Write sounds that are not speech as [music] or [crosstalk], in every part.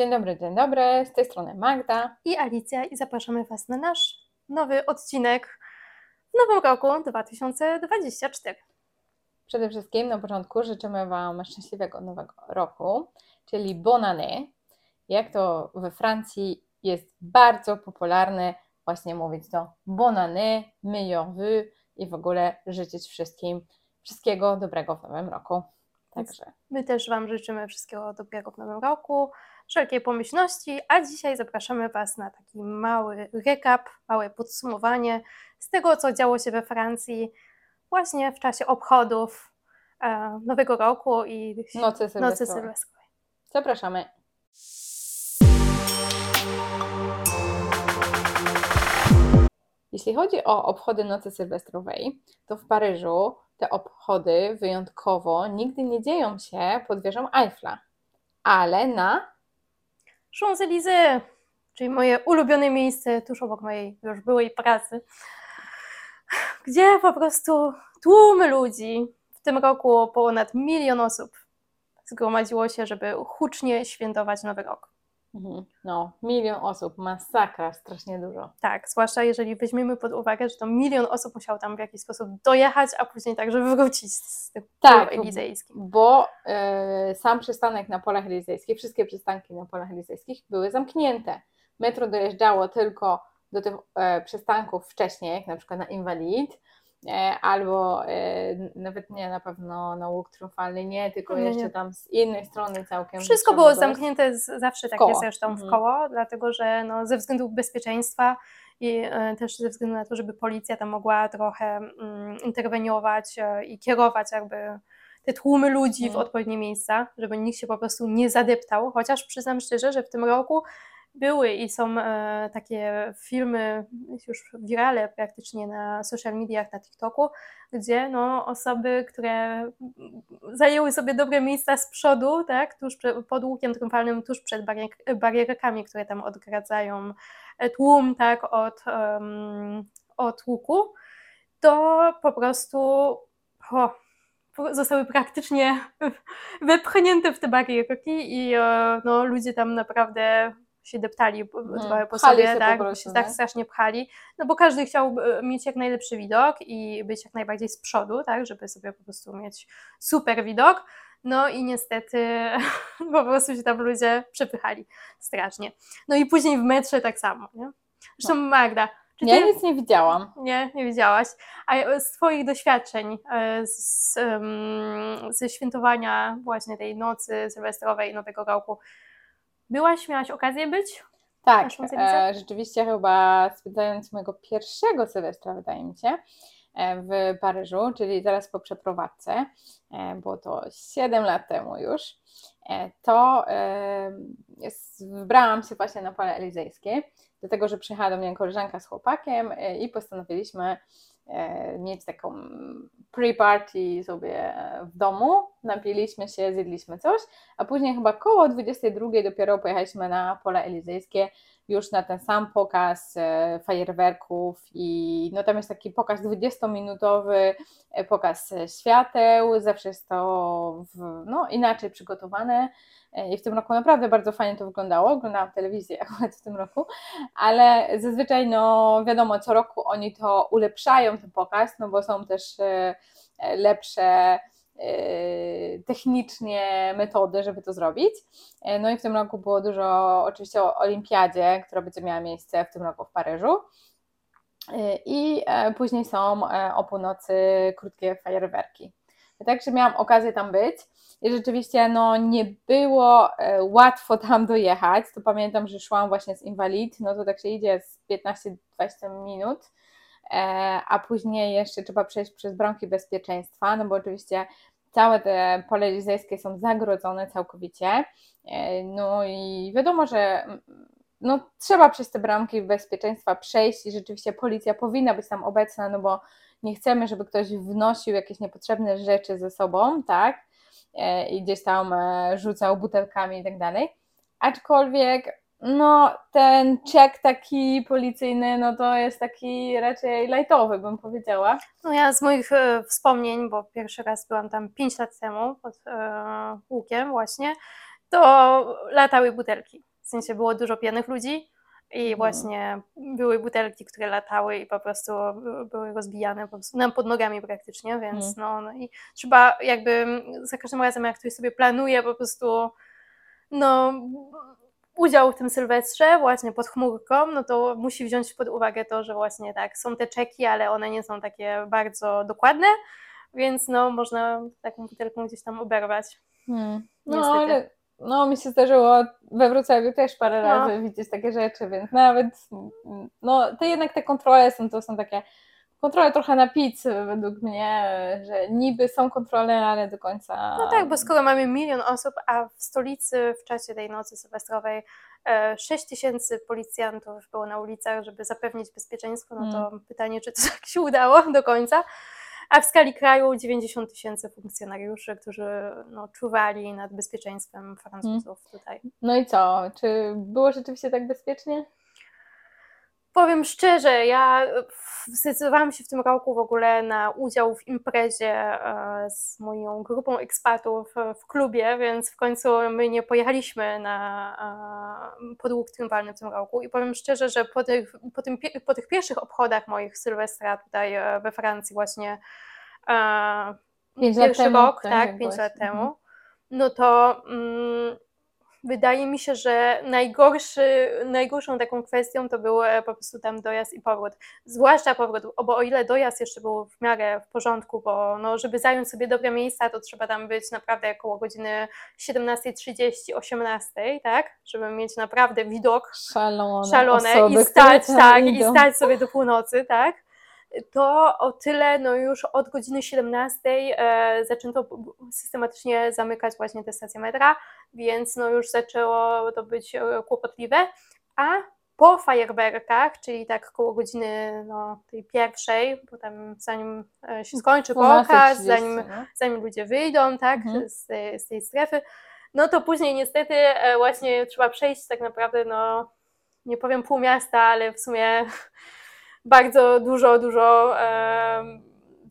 Dzień dobry, dzień dobry. Z tej strony Magda. i Alicja i zapraszamy Was na nasz nowy odcinek w nowym roku 2024. Przede wszystkim na początku życzymy Wam szczęśliwego nowego roku, czyli bon année. Jak to we Francji jest bardzo popularne właśnie mówić to bon année, meilleur vœu i w ogóle życzyć wszystkim wszystkiego dobrego w nowym roku. Także My też Wam życzymy wszystkiego dobrego w nowym roku, wszelkiej pomyślności, a dzisiaj zapraszamy Was na taki mały recap, małe podsumowanie z tego, co działo się we Francji właśnie w czasie obchodów e, Nowego Roku i nocy sylwestrowej. Zapraszamy. Jeśli chodzi o obchody nocy sylwestrowej, to w Paryżu te obchody wyjątkowo nigdy nie dzieją się pod wieżą Eiffla, ale na Champs-Élysées, czyli moje ulubione miejsce tuż obok mojej już byłej pracy, gdzie po prostu tłumy ludzi, w tym roku ponad milion osób zgromadziło się, żeby hucznie świętować Nowy Rok. Mhm. no, milion osób, masakra, strasznie dużo. Tak, zwłaszcza jeżeli weźmiemy pod uwagę, że to milion osób musiał tam w jakiś sposób dojechać, a później także wrócić z tych Tak, elizejskich. Bo e, sam przystanek na polach elizejskich, wszystkie przystanki na polach elizejskich były zamknięte. Metro dojeżdżało tylko do tych e, przystanków wcześniej, jak na przykład na Inwalid, albo e, nawet nie na pewno na Łuk Triumfalny, nie, tylko Nie, nie. jeszcze tam z innej strony całkiem. Wszystko było zamknięte, z, zawsze tak koło. jest zresztą w Mhm. koło, dlatego że no, ze względów bezpieczeństwa i e, też ze względu na to, żeby policja tam mogła trochę mm, interweniować e, i kierować jakby te tłumy ludzi w Mhm. odpowiednie miejsca, żeby nikt się po prostu nie zadeptał, chociaż przyznam szczerze, że w tym roku były i są e, takie filmy, już wirale praktycznie na social mediach, na TikToku, gdzie no, osoby, które zajęły sobie dobre miejsca z przodu, tak, tuż pod łukiem triumfalnym, tuż przed barier- barierkami, które tam odgradzają e, tłum tak, od, em, od łuku, to po prostu o, zostały praktycznie [laughs] wepchnięte w te barierki i e, no, ludzie tam naprawdę się deptali po, Mhm. trochę po Pchali sobie, po tak, prostu, się tak nie? strasznie pchali, no bo każdy chciał e, mieć jak najlepszy widok i być jak najbardziej z przodu, tak, żeby sobie po prostu mieć super widok. No i niestety [laughs] po prostu się tam ludzie przepychali strasznie. No i później w metrze tak samo, nie? Zresztą Magda, czy ty Ja nic nie widziałam. nie, nie widziałaś, a z Twoich doświadczeń e, z, ze świętowania właśnie tej nocy sylwestrowej Nowego Roku, byłaś, miałaś okazję być? Tak, e, rzeczywiście chyba spędzając mojego pierwszego sylwestra, wydaje mi się, e, w Paryżu, czyli zaraz po przeprowadzce, e, było to 7 lat temu już, e, to wybrałam się właśnie na pole elizejskie, dlatego że przyjechała do mnie koleżanka z chłopakiem i postanowiliśmy mieć taką pre-party sobie w domu, napiliśmy się, zjedliśmy coś, a później chyba koło 22 dopiero pojechaliśmy na pole elizejskie już na ten sam pokaz e, fajerwerków i no tam jest taki pokaz 20-minutowy, e, pokaz e, świateł, zawsze jest to w, no, inaczej przygotowane. I w tym roku naprawdę bardzo fajnie to wyglądało, oglądałam telewizję [laughs] akurat w tym roku, ale zazwyczaj no wiadomo, co roku oni to ulepszają ten pokaz, no bo są też lepsze technicznie metody, żeby to zrobić. E, No i w tym roku było dużo oczywiście o olimpiadzie, która będzie miała miejsce w tym roku w Paryżu. E, I e, później są o północy krótkie fajerwerki. Także miałam okazję tam być i rzeczywiście no, nie było łatwo tam dojechać. To pamiętam, że szłam właśnie z inwalid, no to tak się idzie z 15-20 minut, a później jeszcze trzeba przejść przez bramki bezpieczeństwa, no bo oczywiście całe te pole elizejskie są zagrodzone całkowicie. E, No i wiadomo, że mm, no, trzeba przez te bramki bezpieczeństwa przejść i rzeczywiście policja powinna być tam obecna, no bo nie chcemy, żeby ktoś wnosił jakieś niepotrzebne rzeczy ze sobą, tak? E, I gdzieś tam e, rzucał butelkami i tak dalej. Aczkolwiek no, ten czek taki policyjny, no to jest taki raczej lightowy, bym powiedziała. No ja z moich e, wspomnień, bo pierwszy raz byłam tam 5 lat temu pod e, łukiem właśnie, to latały butelki. W sensie było dużo pijanych ludzi i Mhm. właśnie były butelki, które latały i po prostu by- były rozbijane po prostu nam pod nogami praktycznie, więc Mhm. no, no i trzeba jakby za każdym razem, jak ktoś sobie planuje po prostu no udział w tym Sylwestrze właśnie pod chmurką, no to musi wziąć pod uwagę to, że właśnie tak, są te czeki, ale one nie są takie bardzo dokładne, więc no można taką butelką gdzieś tam oberwać. Hmm. No Niestety. ale no, mi się zdarzyło we Wrocławiu też parę No. razy widzieć takie rzeczy, więc nawet no to jednak te kontrole są, to są takie kontrole trochę na pizzy według mnie, że niby są kontrole, ale do końca No tak, bo skoro mamy milion osób, a w stolicy w czasie tej nocy sylwestrowej 6 tysięcy policjantów było na ulicach, żeby zapewnić bezpieczeństwo, no to pytanie, czy to [laughs] tak się udało do końca. A w skali kraju 90 tysięcy funkcjonariuszy, którzy no, czuwali nad bezpieczeństwem Francuzów tutaj. No i co? Czy było rzeczywiście tak bezpiecznie? Powiem szczerze, ja w- zdecydowałam się w tym roku w ogóle na udział w imprezie e, z moją grupą ekspatów e, w klubie, więc w końcu my nie pojechaliśmy na e, podług triumfalny w tym roku i powiem szczerze, że po tych, po, tym, po tych pierwszych obchodach moich Sylwestra tutaj e, we Francji właśnie e, Pięć lat pierwszy temu, rok, tak, tak, jak pięć byłaś. lat Mhm. temu, no to mm, wydaje mi się, że najgorszy, najgorszą taką kwestią to był e, po prostu tam dojazd i powrót. Zwłaszcza powrót, bo o ile dojazd jeszcze był w miarę w porządku, bo no, żeby zająć sobie dobre miejsca, to trzeba tam być naprawdę około godziny 17.30, 18.00, tak? Żeby mieć naprawdę widok Szalone, szalone i stać, tak, i stać sobie do północy, tak? To o tyle, no już od godziny 17 e, zaczęto systematycznie zamykać właśnie te stacje metra, więc no już zaczęło to być e, kłopotliwe, a po fajerwerkach, czyli tak koło godziny no, tej pierwszej, bo tam zanim e, się skończy 12:30, pokaz, zanim no. zanim ludzie wyjdą, tak, Mhm. z, tej- z tej strefy, no to później niestety e, właśnie trzeba przejść tak naprawdę, no nie powiem pół miasta, ale w sumie bardzo dużo, dużo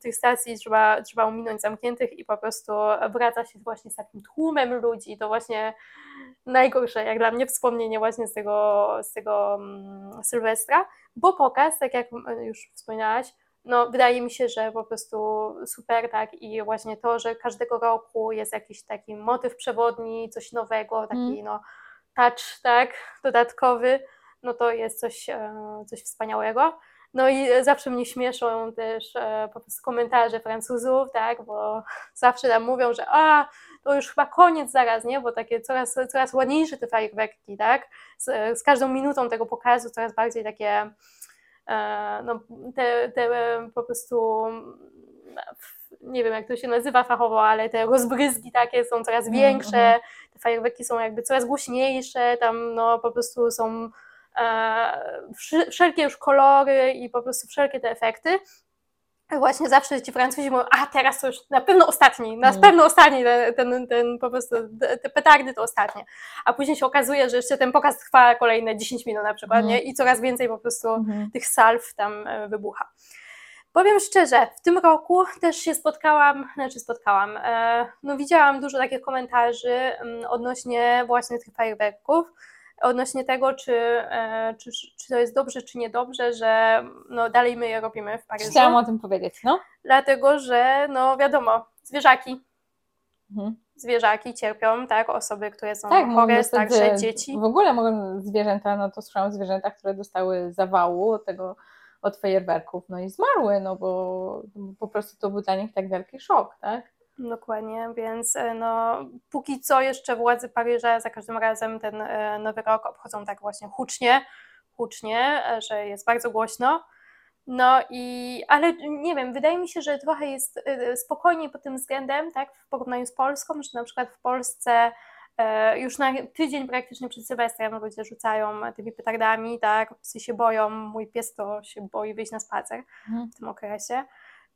tych stacji trzeba, trzeba ominąć zamkniętych i po prostu wraca się właśnie z takim tłumem ludzi. To właśnie najgorsze, jak dla mnie, wspomnienie właśnie z tego, z tego mm, Sylwestra, bo pokaz, tak jak mm, już wspomniałaś, no wydaje mi się, że po prostu super, tak, i właśnie to, że każdego roku jest jakiś taki motyw przewodni, coś nowego, taki Mm. no touch, tak, dodatkowy, no to jest coś, coś wspaniałego. No i e, zawsze mnie śmieszą też e, po prostu komentarze Francuzów, tak, bo [laughs] zawsze tam mówią, że a, to już chyba koniec zaraz, nie, bo takie coraz, coraz ładniejsze te fajerwerki, tak, z, z każdą minutą tego pokazu coraz bardziej takie, e, no, te, te e, po prostu, mm, nie wiem jak to się nazywa fachowo, ale te rozbryzgi takie są coraz Mhm, większe, mhm. te fajerwerki są jakby coraz głośniejsze, tam no po prostu są e, wszelkie już kolory i po prostu wszelkie te efekty. Właśnie zawsze ci Francuzi mówią, a teraz to już na pewno ostatni, na Mm. pewno ostatni, ten, ten, ten po prostu, te te petardy to ostatnie. A później się okazuje, że jeszcze ten pokaz trwa kolejne 10 minut na przykład, Mm. nie? I coraz więcej po prostu Mhm. tych salw tam e, wybucha. Powiem szczerze, w tym roku też się spotkałam, znaczy spotkałam, e, no widziałam dużo takich komentarzy mm, odnośnie właśnie tych fajerwerków, odnośnie tego, czy, e, czy, czy to jest dobrze, czy niedobrze, że no dalej my je robimy w Paryżu. Chciałam o tym powiedzieć, no. Dlatego, że no wiadomo, zwierzaki, Mhm. zwierzaki cierpią, tak, osoby, które są Tak, chore, także dzieci. W ogóle mogą zwierzęta, no to słyszałam o zwierzętach, które dostały zawału tego, od fajerwerków, no i zmarły, no bo po prostu to był dla nich tak wielki szok, tak? Dokładnie, więc e, no, póki co jeszcze władze Paryża za każdym razem ten e, nowy rok obchodzą tak właśnie hucznie, hucznie, e, że jest bardzo głośno. No i, ale nie wiem, wydaje mi się, że trochę jest spokojniej pod tym względem, tak, w porównaniu z Polską, że na przykład w Polsce już na tydzień praktycznie przed Sylwestrem ludzie rzucają tymi petardami, tak, psy się boją, mój pies to się boi wyjść na spacer Mhm. w tym okresie.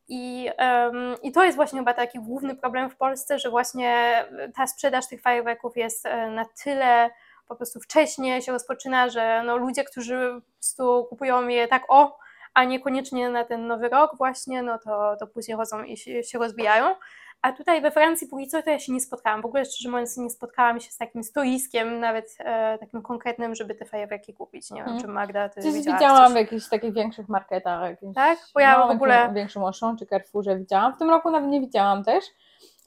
I, em, I to jest właśnie chyba taki główny problem w Polsce, że właśnie ta sprzedaż tych fajerwerków jest e, na tyle po prostu wcześnie się rozpoczyna, że no ludzie, którzy po prostu kupują je tak o, a niekoniecznie na ten nowy rok właśnie, no to, to później chodzą i się, się rozbijają. A tutaj we Francji póki co to ja się nie spotkałam. W ogóle szczerze mówiąc nie spotkałam się z takim stoiskiem, nawet e, takim konkretnym, żeby te fajerwerki kupić. Nie wiem, Mm. czy Magda, ty Coś widziałaś widziałam w coś? jakichś takich większych marketach. Jakimś, Tak? Bo ja w ogóle- W większym Auchan czy Carrefourze widziałam. W tym roku nawet nie widziałam też,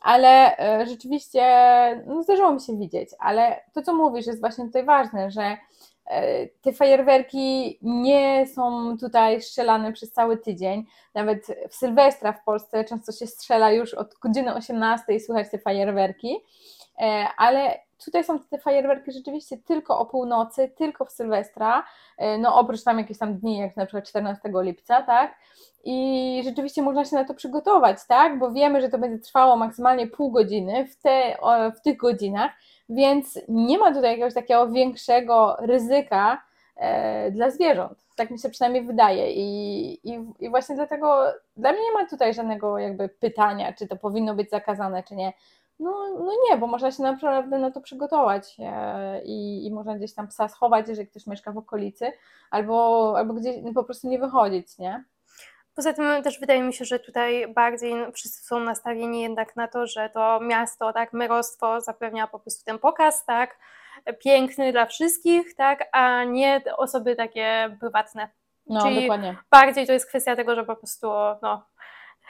ale e, rzeczywiście no, zdarzyło mi się widzieć. Ale to, co mówisz, jest właśnie tutaj ważne, że te fajerwerki nie są tutaj strzelane przez cały tydzień. Nawet w Sylwestra w Polsce często się strzela już od godziny 18 i słychać te fajerwerki, E, ale tutaj są te fajerwerki rzeczywiście tylko o północy, tylko w Sylwestra, E, no oprócz tam jakichś tam dni, jak na przykład 14 lipca, tak? I rzeczywiście można się na to przygotować, tak? Bo wiemy, że to będzie trwało maksymalnie pół godziny w, te, w tych godzinach, więc nie ma tutaj jakiegoś takiego większego ryzyka e, dla zwierząt. Tak mi się przynajmniej wydaje. I, i, I właśnie dlatego dla mnie nie ma tutaj żadnego jakby pytania, czy to powinno być zakazane, czy nie. No, no nie, bo można się naprawdę na to przygotować e, i, i można gdzieś tam psa schować, jeżeli ktoś mieszka w okolicy, albo, albo gdzieś po prostu nie wychodzić, nie? Poza tym też wydaje mi się, że tutaj bardziej wszyscy są nastawieni jednak na to, że to miasto, tak, merostwo zapewnia po prostu ten pokaz, tak, piękny dla wszystkich, tak, a nie osoby takie prywatne. No, Czyli- dokładnie. Bardziej to jest kwestia tego, że po prostu, no,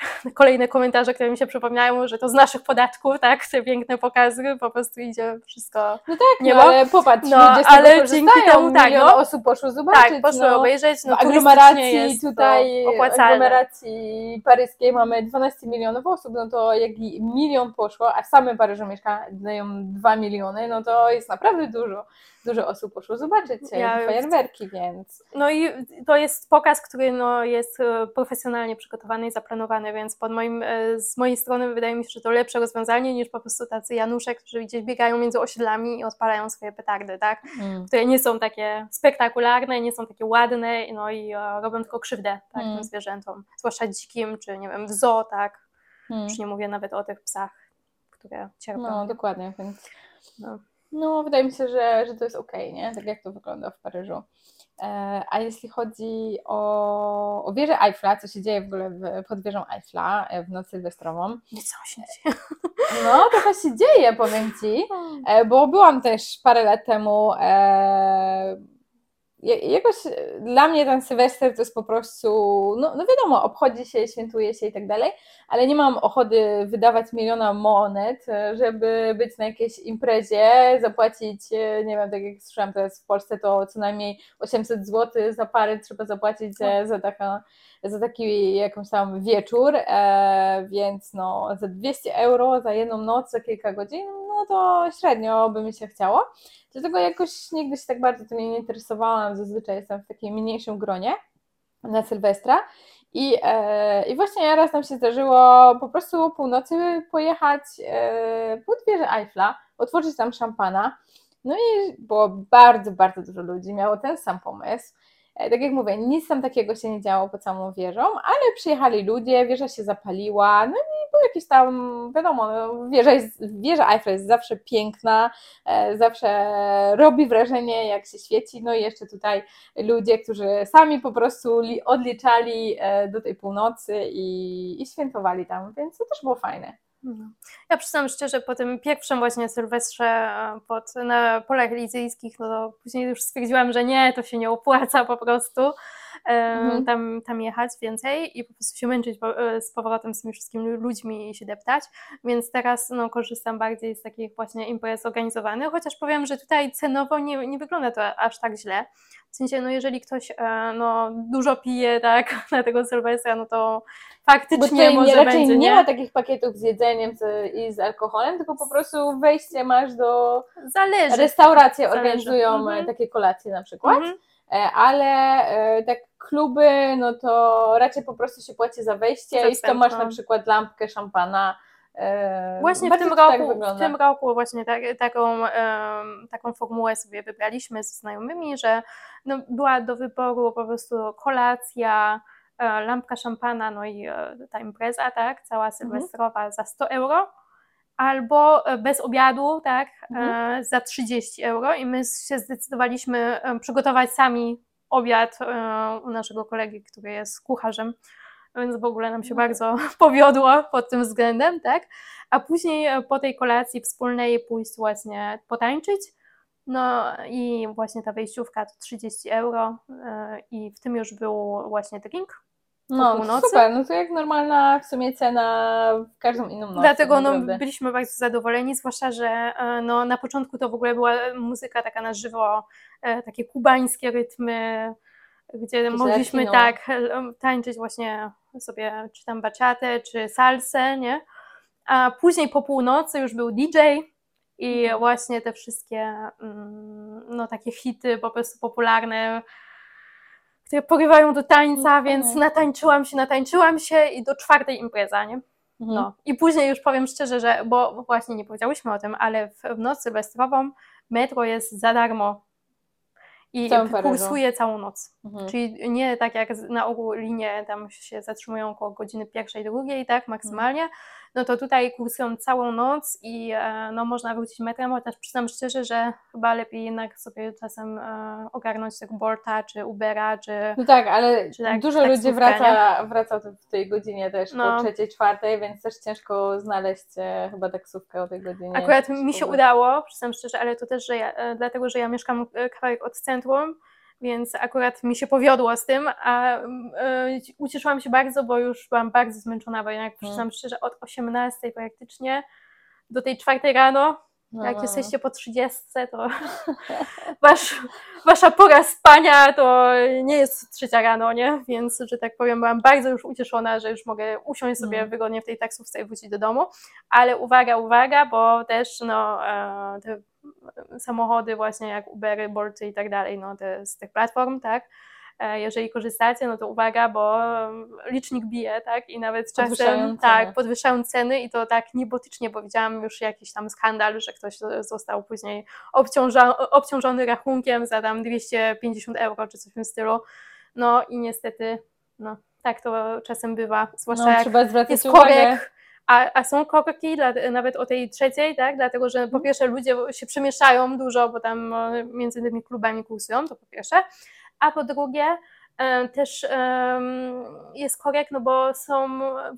[laughs] kolejne komentarze, które mi się przypomniają, że to z naszych podatków, tak, te piękne pokazy, po prostu idzie wszystko, No tak, nie no, ma. ale popatrz, No, ludzie z tego ale korzystają, dzięki temu, tak, milion no. osób poszło zobaczyć, tak, poszło no. obejrzeć, no w turystycznie aglomeracji jest tutaj, to opłacalne. aglomeracji paryskiej mamy 12 milionów osób, no to jak i milion poszło, a w samym Paryżu mieszka dają 2 miliony, no to jest naprawdę dużo. Dużo osób poszło zobaczyć Ja- ja, fajerwerki, więc No i to jest pokaz, który no, jest e, profesjonalnie przygotowany i zaplanowany, więc pod moim, e, z mojej strony wydaje mi się, że to lepsze rozwiązanie niż po prostu tacy Janusze, którzy gdzieś biegają między osiedlami i odpalają swoje petardy, tak? mm, które nie są takie spektakularne, nie są takie ładne, no i e, robią tylko krzywdę tak, Mm. tym zwierzętom, zwłaszcza dzikim, czy nie wiem, w zoo, tak? mm. Już nie mówię nawet o tych psach, które cierpią. no dokładnie, więc No. No wydaje mi się, że, że to jest okej, nie? Tak jak to wygląda w Paryżu. E, A jeśli chodzi o, o wieżę Eiffla, co się dzieje w ogóle w, pod wieżą Eiffla e, w noc sylwestrową, Nic tam się nie dzieje. [laughs] no trochę się dzieje, powiem Ci, E, bo byłam też parę lat temu. E, jakoś e, dla mnie ten Sylwester to jest po prostu, no, no wiadomo, obchodzi się, świętuje się i tak dalej, ale nie mam ochoty wydawać miliona monet, e, żeby być na jakiejś imprezie, zapłacić, e, nie wiem, tak jak słyszałam teraz w Polsce, to co najmniej 800 zł za parę trzeba zapłacić za, za, taka, za taki jakąś tam wieczór, e, więc no za 200 euro za jedną noc, za kilka godzin, to średnio by mi się chciało. Dlatego jakoś nigdy się tak bardzo tym nie interesowałam, zazwyczaj jestem w takim mniejszym gronie na Sylwestra. I, e, I właśnie raz nam się zdarzyło po prostu o północy pojechać e, pod wieżę Eiffla, otworzyć tam szampana. No i było bardzo, bardzo dużo ludzi, miało ten sam pomysł. E, tak jak mówię, nic tam takiego się nie działo pod samą wieżą, ale przyjechali ludzie, wieża się zapaliła, no i było jakieś tam, wiadomo, no, wieża, jest, wieża Eiffla jest zawsze piękna, e, zawsze robi wrażenie, jak się świeci. No i jeszcze tutaj ludzie, którzy sami po prostu li, odliczali e, do tej północy i, i świętowali tam, więc to też było fajne. No. Ja przyznam szczerze, po tym pierwszym właśnie Sylwestrze e, pod, na polach elizyjskich, no to później już stwierdziłam, że nie, to się nie opłaca po prostu Mhm. tam, tam jechać więcej i po prostu się męczyć e, z powrotem z tymi wszystkimi ludźmi i się deptać, więc teraz no, korzystam bardziej z takich właśnie imprez organizowanych, chociaż powiem, że tutaj cenowo nie, nie wygląda to aż tak źle, w sensie, no jeżeli ktoś e, no, dużo pije, tak, [laughs] na tego Sylwestra, no to faktycznie może nie, raczej będzie, nie ma takich pakietów z jedzeniem i z alkoholem, tylko po prostu wejście masz do Zależy. restauracje Zależy. organizują Mhm. e, takie kolacje na przykład. Mhm. E, ale e, tak kluby, no to raczej po prostu się płaci za wejście Za i to masz na przykład lampkę szampana. e, Właśnie w tym, tak roku, w wygląda. tym roku właśnie tak, taką, taką formułę sobie wybraliśmy ze znajomymi, że no, była do wyboru po prostu kolacja, lampka szampana, no i ta impreza, tak, cała sylwestrowa za 100 euro, albo e, bez obiadu, tak, e, za 30 euro i my się zdecydowaliśmy e, przygotować sami obiad u naszego kolegi, który jest kucharzem więc w ogóle nam się No. bardzo [laughs] powiodło pod tym względem, tak? A później po tej kolacji wspólnej pójść właśnie potańczyć. No i właśnie ta wejściówka to 30 euro i w tym już był właśnie drink. No, północy. super, no to jak normalna w sumie cena w każdą inną noc. Dlatego tak no, naprawdę. byliśmy bardzo zadowoleni, zwłaszcza, że e, no, na początku to w ogóle była muzyka taka na żywo, e, takie kubańskie rytmy, gdzie Jakieś mogliśmy latino. tak e, tańczyć właśnie sobie, czy tam baciatę, czy salsę, nie? A później po północy już był DJ i Mhm. właśnie te wszystkie mm, no, takie hity po prostu popularne, które porywają do tańca, No, więc natańczyłam się, natańczyłam się i do czwartej impreza, nie? Mhm. No i później już powiem szczerze, że, bo właśnie nie powiedziałyśmy o tym, ale w, w noc sylwestrową metro jest za darmo i kursuje całą noc. Mhm. Czyli nie tak jak na ogół linie tam się zatrzymują około godziny pierwszej, drugiej, tak maksymalnie, no to tutaj kursują całą noc i e, no można wrócić metrem, chociaż przyznam szczerze, że chyba lepiej jednak sobie czasem e, ogarnąć tego Bolta, czy Ubera, czy No tak, ale tak- dużo ludzi taksówka, wraca, wraca w tej godzinie też No. po trzeciej, czwartej, więc też ciężko znaleźć e, chyba taksówkę o tej godzinie. Akurat mi się udało, przyznam szczerze, ale to też, że ja, dlatego, że ja mieszkam kawałek od centrum, więc akurat mi się powiodło z tym, a e, ucieszyłam się bardzo, bo już byłam bardzo zmęczona, bo jednak przyznam szczerze, od 18 praktycznie do tej czwartej rano, No, jak no, no. jesteście po 30, to [laughs] wasz, wasza pora spania to nie jest trzecia rano, nie? Więc, że tak powiem, byłam bardzo już ucieszona, że już mogę usiąść sobie wygodnie w tej taksówce i wrócić do domu. Ale uwaga, uwaga, bo też no, e, samochody właśnie jak Ubery, Bolty i tak dalej, no te, z tych platform, tak? E, Jeżeli korzystacie, no to uwaga, bo licznik bije, tak? I nawet Podwyższają czasem ceny. tak, podwyższają ceny i to tak niebotycznie, bo widziałam już jakiś tam skandal, że ktoś został później obciąża, obciążony rachunkiem za tam 250 euro czy coś w tym stylu. No i niestety, no tak to czasem bywa, zwłaszcza No, jak trzeba zwracać jest uwagę. A, a są korki dla, nawet o tej trzeciej, tak? Dlatego, że Mhm. po pierwsze ludzie się przemieszczają dużo, bo tam e, między tymi klubami kursują, to po pierwsze, a po drugie e, też jest korek, no bo są, e,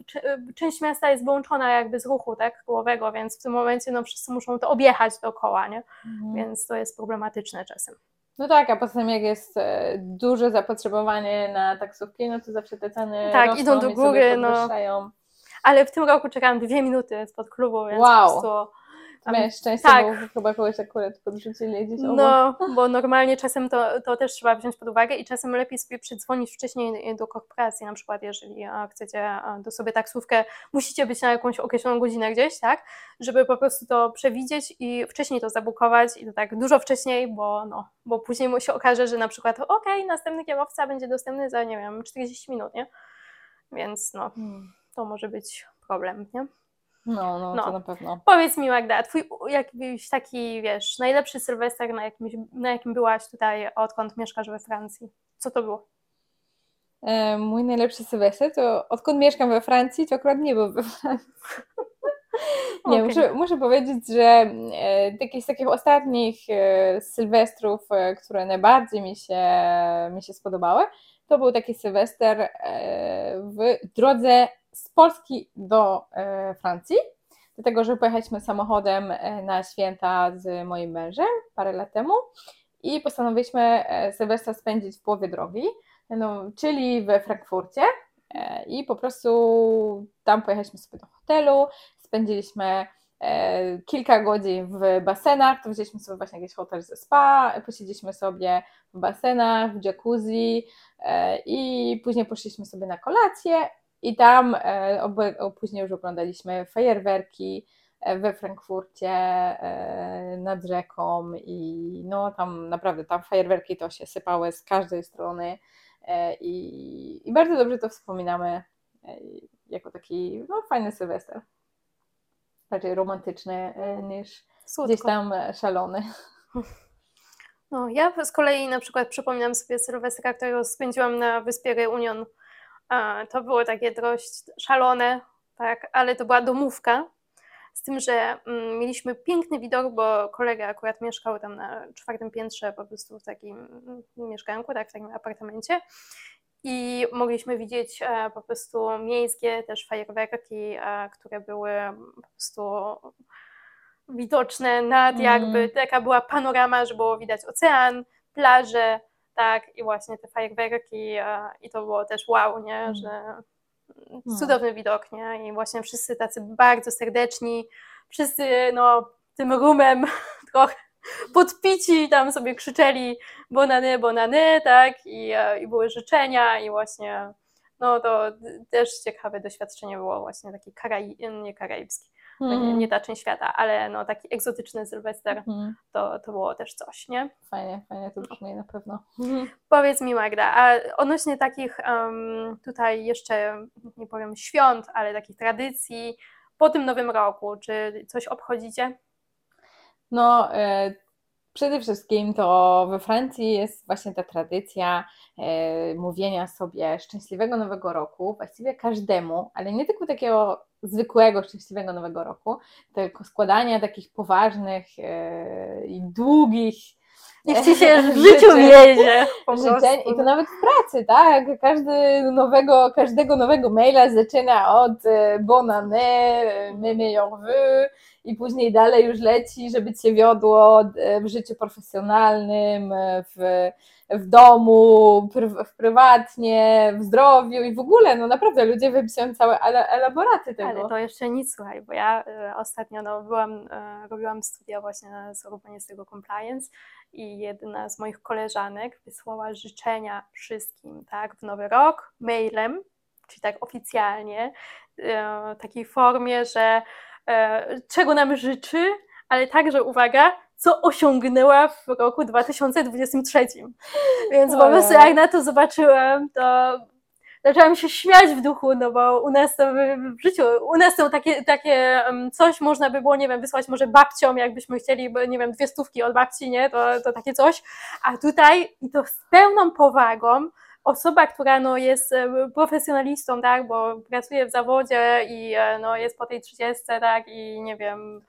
część miasta jest wyłączona jakby z ruchu, tak, kołowego, więc w tym momencie no wszyscy muszą to objechać dookoła, nie? Mhm. Więc to jest problematyczne czasem. No tak, a poza tym jak jest duże zapotrzebowanie na taksówki, no to zawsze te ceny Tak, rosną idą do góry, no. Ale w tym roku czekałam dwie minuty spod klubu, więc Wow. po prostu... tam- Miałeś szczęście, tak. bo chyba kogoś akurat podrzucili gdzieś obok. No, bo normalnie czasem to, to też trzeba wziąć pod uwagę i czasem lepiej sobie przedzwonić wcześniej do korporacji, na przykład jeżeli a, chcecie a, do sobie taksówkę, musicie być na jakąś określoną godzinę gdzieś, tak, żeby po prostu to przewidzieć i wcześniej to zabukować i to tak dużo wcześniej, bo no, bo później mu się okaże, że na przykład okej, następny kierowca będzie dostępny za, nie wiem, 40 minut, nie? Więc no, Hmm. To może być problem, nie? No, no, No. to na pewno. Powiedz mi Magda, twój jakiś taki, wiesz, najlepszy Sylwester, na, jakimś, na jakim byłaś tutaj, odkąd mieszkasz we Francji? Co to było? E, mój najlepszy Sylwester to odkąd mieszkam we Francji, to akurat nie był we Francji. [laughs] Nie, Okej. muszę, muszę powiedzieć, że e, z takich ostatnich e, Sylwestrów, e, które najbardziej mi się, mi się spodobały, to był taki Sylwester e, w drodze z Polski do e, Francji, dlatego że pojechaliśmy samochodem e, na święta z moim mężem parę lat temu i postanowiliśmy e, Sylwestra spędzić w połowie drogi, no, czyli we Frankfurcie i po prostu tam pojechaliśmy sobie do hotelu, spędziliśmy kilka godzin w basenach, to wzięliśmy sobie właśnie jakiś hotel ze spa, posiedzieliśmy sobie w basenach, w jacuzzi i później poszliśmy sobie na kolację i tam e, później już oglądaliśmy fajerwerki e, we Frankfurcie e, nad rzeką i no tam naprawdę tam fajerwerki to się sypały z każdej strony e, i, i bardzo dobrze to wspominamy e, jako taki no, fajny Sylwester raczej romantyczny e, niż Słodko. gdzieś tam szalony. No, ja z kolei na przykład przypominam sobie Sylwestra, którego spędziłam na wyspie Reunion. To było takie dość szalone, tak, ale to była domówka. Z tym, że mm, mieliśmy piękny widok, bo kolega akurat mieszkał tam na czwartym piętrze, po prostu w takim mm, mieszkanku, tak, w takim apartamencie. i mogliśmy widzieć e, po prostu miejskie też fajerwerki, e, które były po prostu widoczne nad Mm. jakby, taka była panorama, że było widać ocean, plaże, tak, i właśnie te fajerwerki e, i to było też wow, nie, Mm. że No. cudowny widok, nie, i właśnie wszyscy tacy bardzo serdeczni, wszyscy no tym rumem [laughs] trochę podpici tam sobie krzyczeli bonany, bonany, tak, i, e, i były życzenia i właśnie no to też ciekawe doświadczenie było właśnie taki karai, nie karaibski, Mm. nie ta część świata, ale no taki egzotyczny Sylwester, Mhm. to, to było też coś, nie? Fajnie, fajnie to brzmi na pewno. Powiedz mi Magda, a odnośnie takich em, tutaj jeszcze, nie powiem świąt, ale takich tradycji po tym nowym roku, czy coś obchodzicie? No, e, przede wszystkim to we Francji jest właśnie ta tradycja e, mówienia sobie szczęśliwego nowego roku, właściwie każdemu, ale nie tylko takiego zwykłego szczęśliwego nowego roku, tylko składania takich poważnych e, i długich Niech ci się [laughs] w życiu wiedzie. życzeń i to nawet w pracy, tak? Każdy nowego, każdego nowego maila zaczyna od e, bon année, e, mes meilleurs vœux i później dalej już leci, żeby cię wiodło e, w życiu profesjonalnym, e, w, w domu, pr- w prywatnie, w zdrowiu i w ogóle, no naprawdę ludzie wypisują całe ele- elaboraty tego. Ale to jeszcze nic, słuchaj, bo ja e, ostatnio no, byłam, e, robiłam studia właśnie na z urbanistycznego compliance i jedna z moich koleżanek wysłała życzenia wszystkim, tak, w nowy rok mailem, czyli tak oficjalnie, e, w takiej formie, że czego nam życzy, ale także, uwaga, co osiągnęła w roku 2023. Więc po prostu jak na to zobaczyłam, to zaczęłam się śmiać w duchu, no bo u nas to w, życiu, u nas to takie, takie um, coś można by było, nie wiem, wysłać może babciom, jakbyśmy chcieli, bo, nie wiem, dwie stówki od babci, nie, to, to takie coś, a tutaj i to z pełną powagą, osoba, która no, jest e, profesjonalistą, tak, bo pracuje w zawodzie i e, no, jest po tej 30, tak, i nie wiem,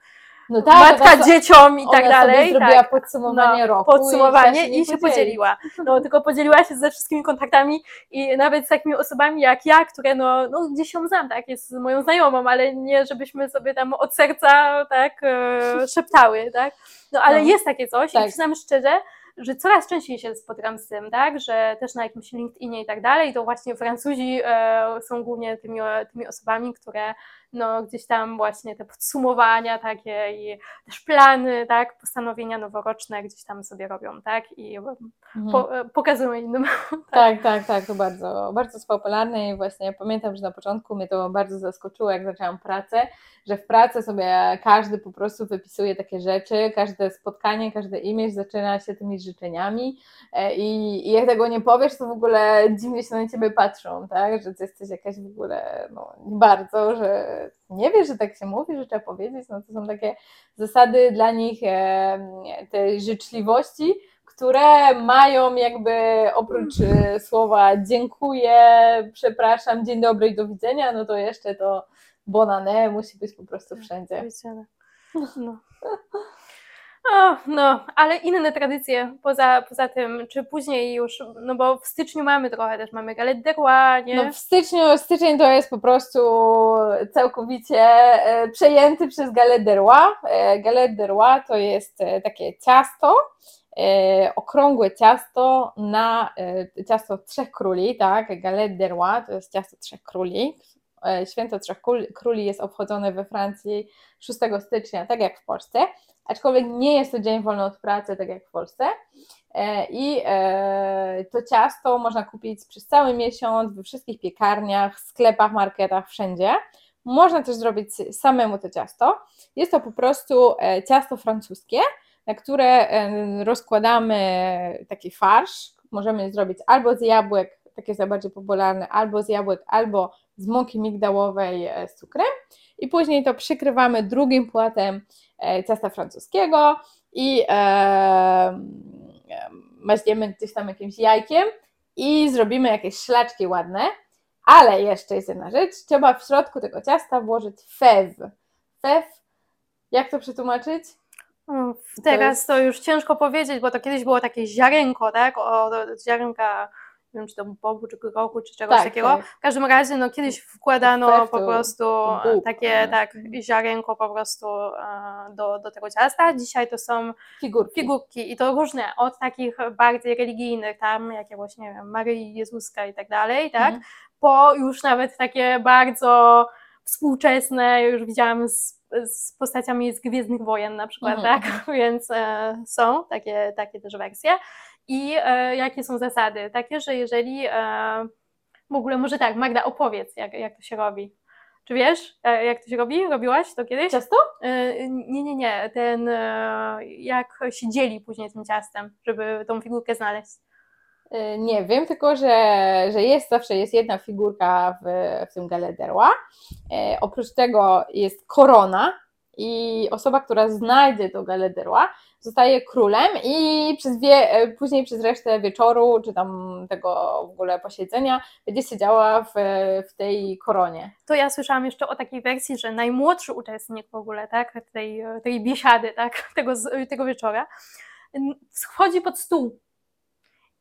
no matka ona so- dzieciom i tak dalej. sobie zrobiła tak. podsumowanie No, roku podsumowanie i, i się podzieliła. [laughs] No, tylko podzieliła się ze wszystkimi kontaktami i nawet z takimi osobami jak ja, które no, no gdzieś ją znam, tak, jest moją znajomą, ale nie żebyśmy sobie tam od serca tak e, [laughs] szeptały, tak. No ale No. jest takie coś Tak. i przyznam szczerze, że coraz częściej się spotykam z tym, tak, że też na jakimś LinkedInie i tak dalej, to właśnie Francuzi e, są głównie tymi, tymi osobami, które no gdzieś tam właśnie te podsumowania takie i też plany, tak, postanowienia noworoczne gdzieś tam sobie robią, tak, i Mhm. po, pokazują innym. [laughs] Tak, tak, tak, to bardzo, bardzo jest popularne i właśnie pamiętam, że na początku mnie to bardzo zaskoczyło, jak zaczęłam pracę, że w pracy sobie każdy po prostu wypisuje takie rzeczy, każde spotkanie, każdy e-mail zaczyna się tymi życzeniami e, i, i jak tego nie powiesz, to w ogóle dziwnie się na ciebie patrzą, tak, że ty jesteś jakaś w ogóle, no nie bardzo, że nie wiesz, że tak się mówi, że trzeba powiedzieć, no to są takie zasady dla nich e, tej życzliwości, które mają jakby oprócz e, słowa dziękuję, przepraszam, dzień dobry i do widzenia, no to jeszcze to bonane musi być po prostu wszędzie. Powiedziane. No. [laughs] O, no, ale inne tradycje poza, poza tym, czy później już, no bo w styczniu mamy trochę też, mamy galette de roi, nie? No w styczniu, styczeń to jest po prostu całkowicie e, przejęty przez galette de roi. E, Galette de roi to jest e, takie ciasto, okrągłe ciasto na ciasto trzech króli, tak? Galette de roi to jest ciasto trzech króli. Święto Trzech Król- Króli jest obchodzone we Francji 6 stycznia, tak jak w Polsce, aczkolwiek nie jest to dzień wolny od pracy, tak jak w Polsce. E, I e, to ciasto można kupić przez cały miesiąc we wszystkich piekarniach, sklepach, marketach, wszędzie. Można też zrobić samemu to ciasto. Jest to po prostu e, ciasto francuskie, na które rozkładamy taki farsz. Możemy zrobić albo z jabłek, takie jest najbardziej popularne, albo z jabłek, albo z mąki migdałowej z cukrem. I później to przykrywamy drugim płatem e, ciasta francuskiego i e, maźniemy gdzieś tam jakimś jajkiem i zrobimy jakieś szlaczki ładne. Ale jeszcze jest jedna rzecz, trzeba w środku tego ciasta włożyć few. Few, jak to przetłumaczyć? Teraz jest- to już ciężko powiedzieć, bo to kiedyś było takie ziarenko, tak? O, ziarenka nie wiem czy to bobu, czy grochu, czy czegoś Tak, takiego. tak. W każdym razie no kiedyś wkładano po prostu bób, takie nie? tak ziarenko po prostu e, do, do tego ciasta. Dzisiaj to są Figurki. figurki i to różne, od takich bardziej religijnych, tam jakiegoś, nie wiem, Maryi, Jezuska i tak dalej, tak, Mhm. po już nawet takie bardzo współczesne, już widziałam z, z postaciami z Gwiezdnych Wojen na przykład, Mhm. tak, [laughs] więc e, są takie, takie też wersje. I e, jakie są zasady? Takie, że jeżeli e, w ogóle, może tak, Magda, opowiedz, jak, jak to się robi. Czy wiesz, e, jak to się robi? Robiłaś to kiedyś? Ciasto? E, Nie, nie, nie. Ten, e, jak się dzieli później tym ciastem, żeby tą figurkę znaleźć. Y, Nie wiem, tylko że, że jest zawsze jest jedna figurka w, w tym galederła. E, oprócz tego jest korona i osoba, która znajdzie to galederła, zostaje królem i przez wie, e, później przez resztę wieczoru, czy tam tego w ogóle posiedzenia, będzie siedziała w, w tej koronie. To ja słyszałam jeszcze o takiej wersji, że najmłodszy uczestnik w ogóle, tak, tej, tej biesiady, tak, [laughs] tego, tego wieczora, wchodzi pod stół.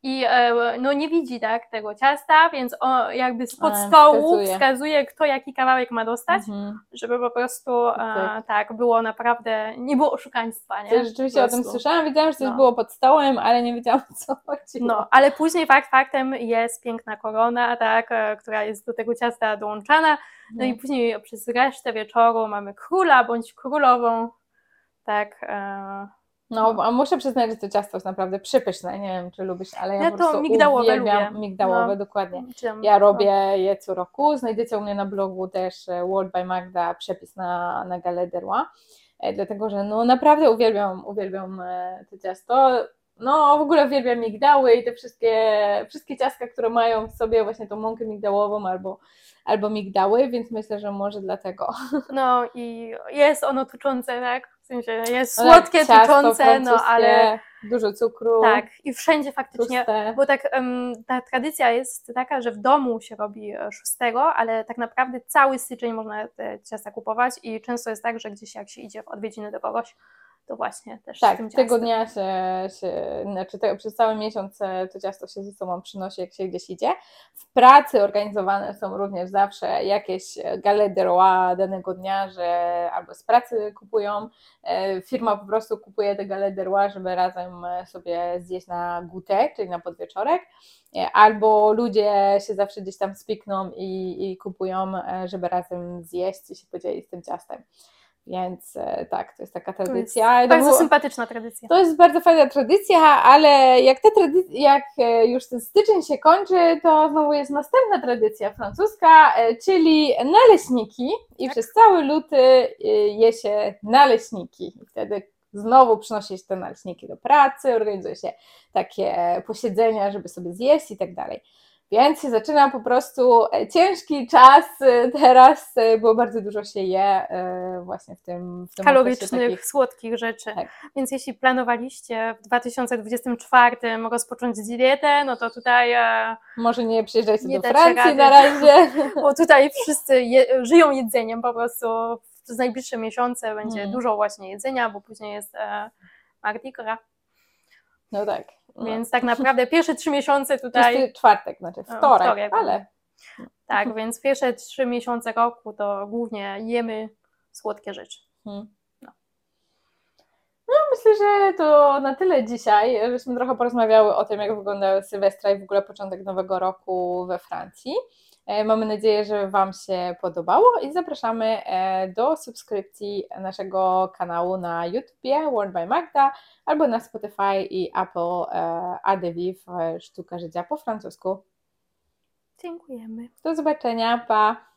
I e, no nie widzi tak tego ciasta, więc o, jakby spod stołu wskazuje. wskazuje. kto jaki kawałek ma dostać, Mhm. żeby po prostu e, Tak. tak było naprawdę, nie było oszukaństwa, nie? To rzeczywiście o tym słyszałam, wiedziałam, że coś No. było pod stołem, ale nie wiedziałam o co chodziło. No, ale później fakt faktem jest piękna korona, tak, e, która jest do tego ciasta dołączana. No i Mhm. później przez resztę wieczoru mamy króla bądź królową. Tak. E, No, a muszę przyznać, że to ciasto jest naprawdę przypyszne. Nie wiem, czy lubisz, ale ja, Ja po prostu migdałowe uwielbiam lubię. migdałowe, No. dokładnie. Ja robię je co roku. Znajdziecie u mnie na blogu też e, World by Magda przepis na, na galederła, e, dlatego że no naprawdę uwielbiam, uwielbiam e, to ciasto. No w ogóle uwielbiam migdały i te wszystkie, wszystkie ciastka, które mają w sobie właśnie tą mąkę migdałową albo, albo migdały, więc myślę, że może dlatego. [laughs] No i jest ono tuczące, tak? W sensie jest No słodkie, ciasto tuczące, no ale Dużo cukru, tak. I wszędzie faktycznie tłuste. Bo tak, em, ta tradycja jest taka, że w domu się robi e, 6, ale tak naprawdę cały styczeń można te ciasta kupować i często jest tak, że gdzieś jak się idzie w odwiedziny do kogoś, to właśnie też Tak, tego dnia się, się znaczy te, przez cały miesiąc e, to ciasto się ze sobą przynosi, jak się gdzieś idzie. W pracy organizowane są również zawsze jakieś e, gale de roi danego dnia, że albo z pracy kupują, e, firma po prostu kupuje te gale de roi, żeby razem sobie zjeść na gutę, czyli na podwieczorek, albo ludzie się zawsze gdzieś tam spikną i, i kupują, żeby razem zjeść i się podzielić z tym ciastem. Więc e, tak, to jest taka To jest tradycja. To bardzo było- sympatyczna tradycja. to jest bardzo fajna tradycja, ale jak, ta tradycja, jak e, już ten styczeń się kończy, to znowu jest następna tradycja francuska, e, czyli naleśniki i Tak. przez cały luty je się naleśniki. I wtedy znowu przynosi się te naleśniki do pracy, organizuje się takie posiedzenia, żeby sobie zjeść i tak dalej. Więc się zaczyna po prostu e, ciężki czas e, teraz, e, bo bardzo dużo się je właśnie w tym, w tym Kalorycznych, takich- słodkich rzeczy. Tak. Więc jeśli planowaliście w 2024 rozpocząć dietę, no to tutaj, Może nie przyjeżdżajcie Nie do Francji na razie. [laughs] bo tutaj wszyscy je, żyją jedzeniem po prostu. Przez najbliższe miesiące będzie Mhm. dużo właśnie jedzenia, bo później jest e, Mardi Gras. No tak. Więc tak naprawdę [laughs] pierwsze trzy miesiące tutaj, Pusty czwartek, znaczy wtorek, wtorek. ale tak, [laughs] więc pierwsze trzy miesiące roku to głównie jemy słodkie rzeczy. hmm. No. No myślę, że to na tyle dzisiaj, żeśmy trochę porozmawiały o tym, jak wygląda Sylwestra i w ogóle początek nowego roku we Francji. E, Mamy nadzieję, że Wam się podobało i zapraszamy e, do subskrypcji naszego kanału na YouTubie World by Magda albo na Spotify i Apple e, Adeviv Sztuka Życia po francusku. Dziękujemy. Do zobaczenia, pa!